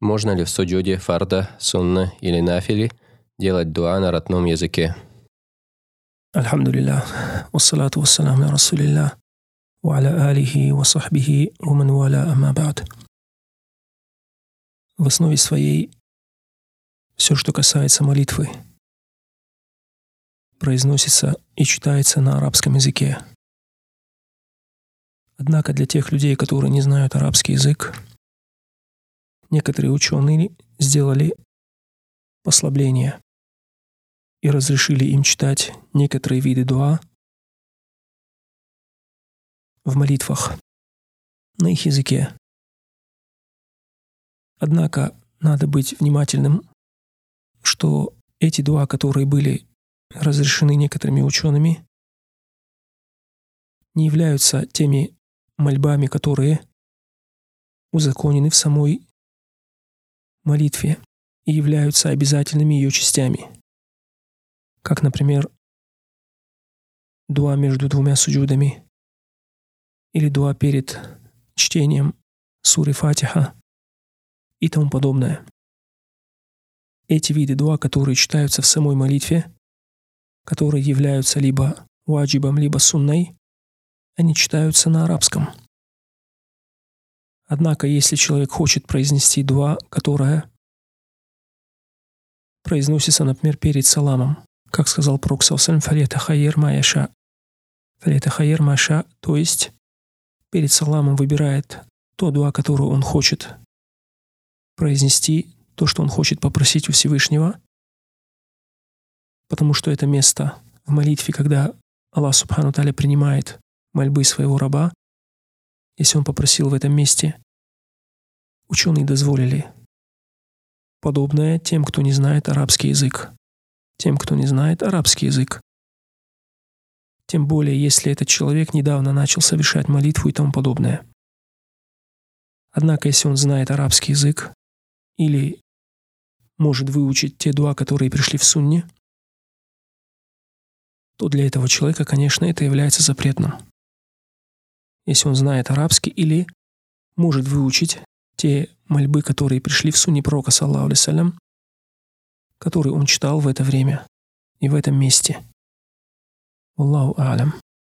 Можно ли в суджуде, фарда, сунна или нафили делать дуа на родном языке? Альхамдулиллах, вассалату вассалам на Расулиллах, ва аля алихи ва сахбихи ва ман валя амма. В основе своей все, что касается молитвы, произносится и читается на арабском языке. Однако для тех людей, которые не знают арабский язык, некоторые ученые сделали послабление и разрешили им читать некоторые виды дуа в молитвах на их языке. Однако надо быть внимательным, что эти дуа, которые были разрешены некоторыми учеными, не являются теми мольбами, которые узаконены в самой молитве и являются обязательными ее частями. Как, например, дуа между двумя суджудами или дуа перед чтением суры Фатиха и тому подобное. Эти виды дуа, которые читаются в самой молитве, которые являются либо ваджибом, либо сунной, они читаются на арабском. Однако, если человек хочет произнести дуа, которая произносится, например, перед саламом, как сказал Пророк Савсалям, «Фалета хайер маяша». «Фалета хайер маша», то есть перед саламом выбирает то дуа, которое он хочет произнести, то, что он хочет попросить у Всевышнего, потому что это место в молитве, когда Аллах Субхану Таля принимает мольбы своего раба, если он попросил в этом месте, ученые дозволили подобное тем, кто не знает арабский язык. Тем, кто не знает арабский язык. Тем более, если этот человек недавно начал совершать молитву и тому подобное. Однако, если он знает арабский язык или может выучить те дуа, которые пришли в сунне, то для этого человека, конечно, это является запретным если он знает арабский, или может выучить те мольбы, которые пришли в сунне пророка, саллаху которые он читал в это время и в этом месте. Аллаху алям.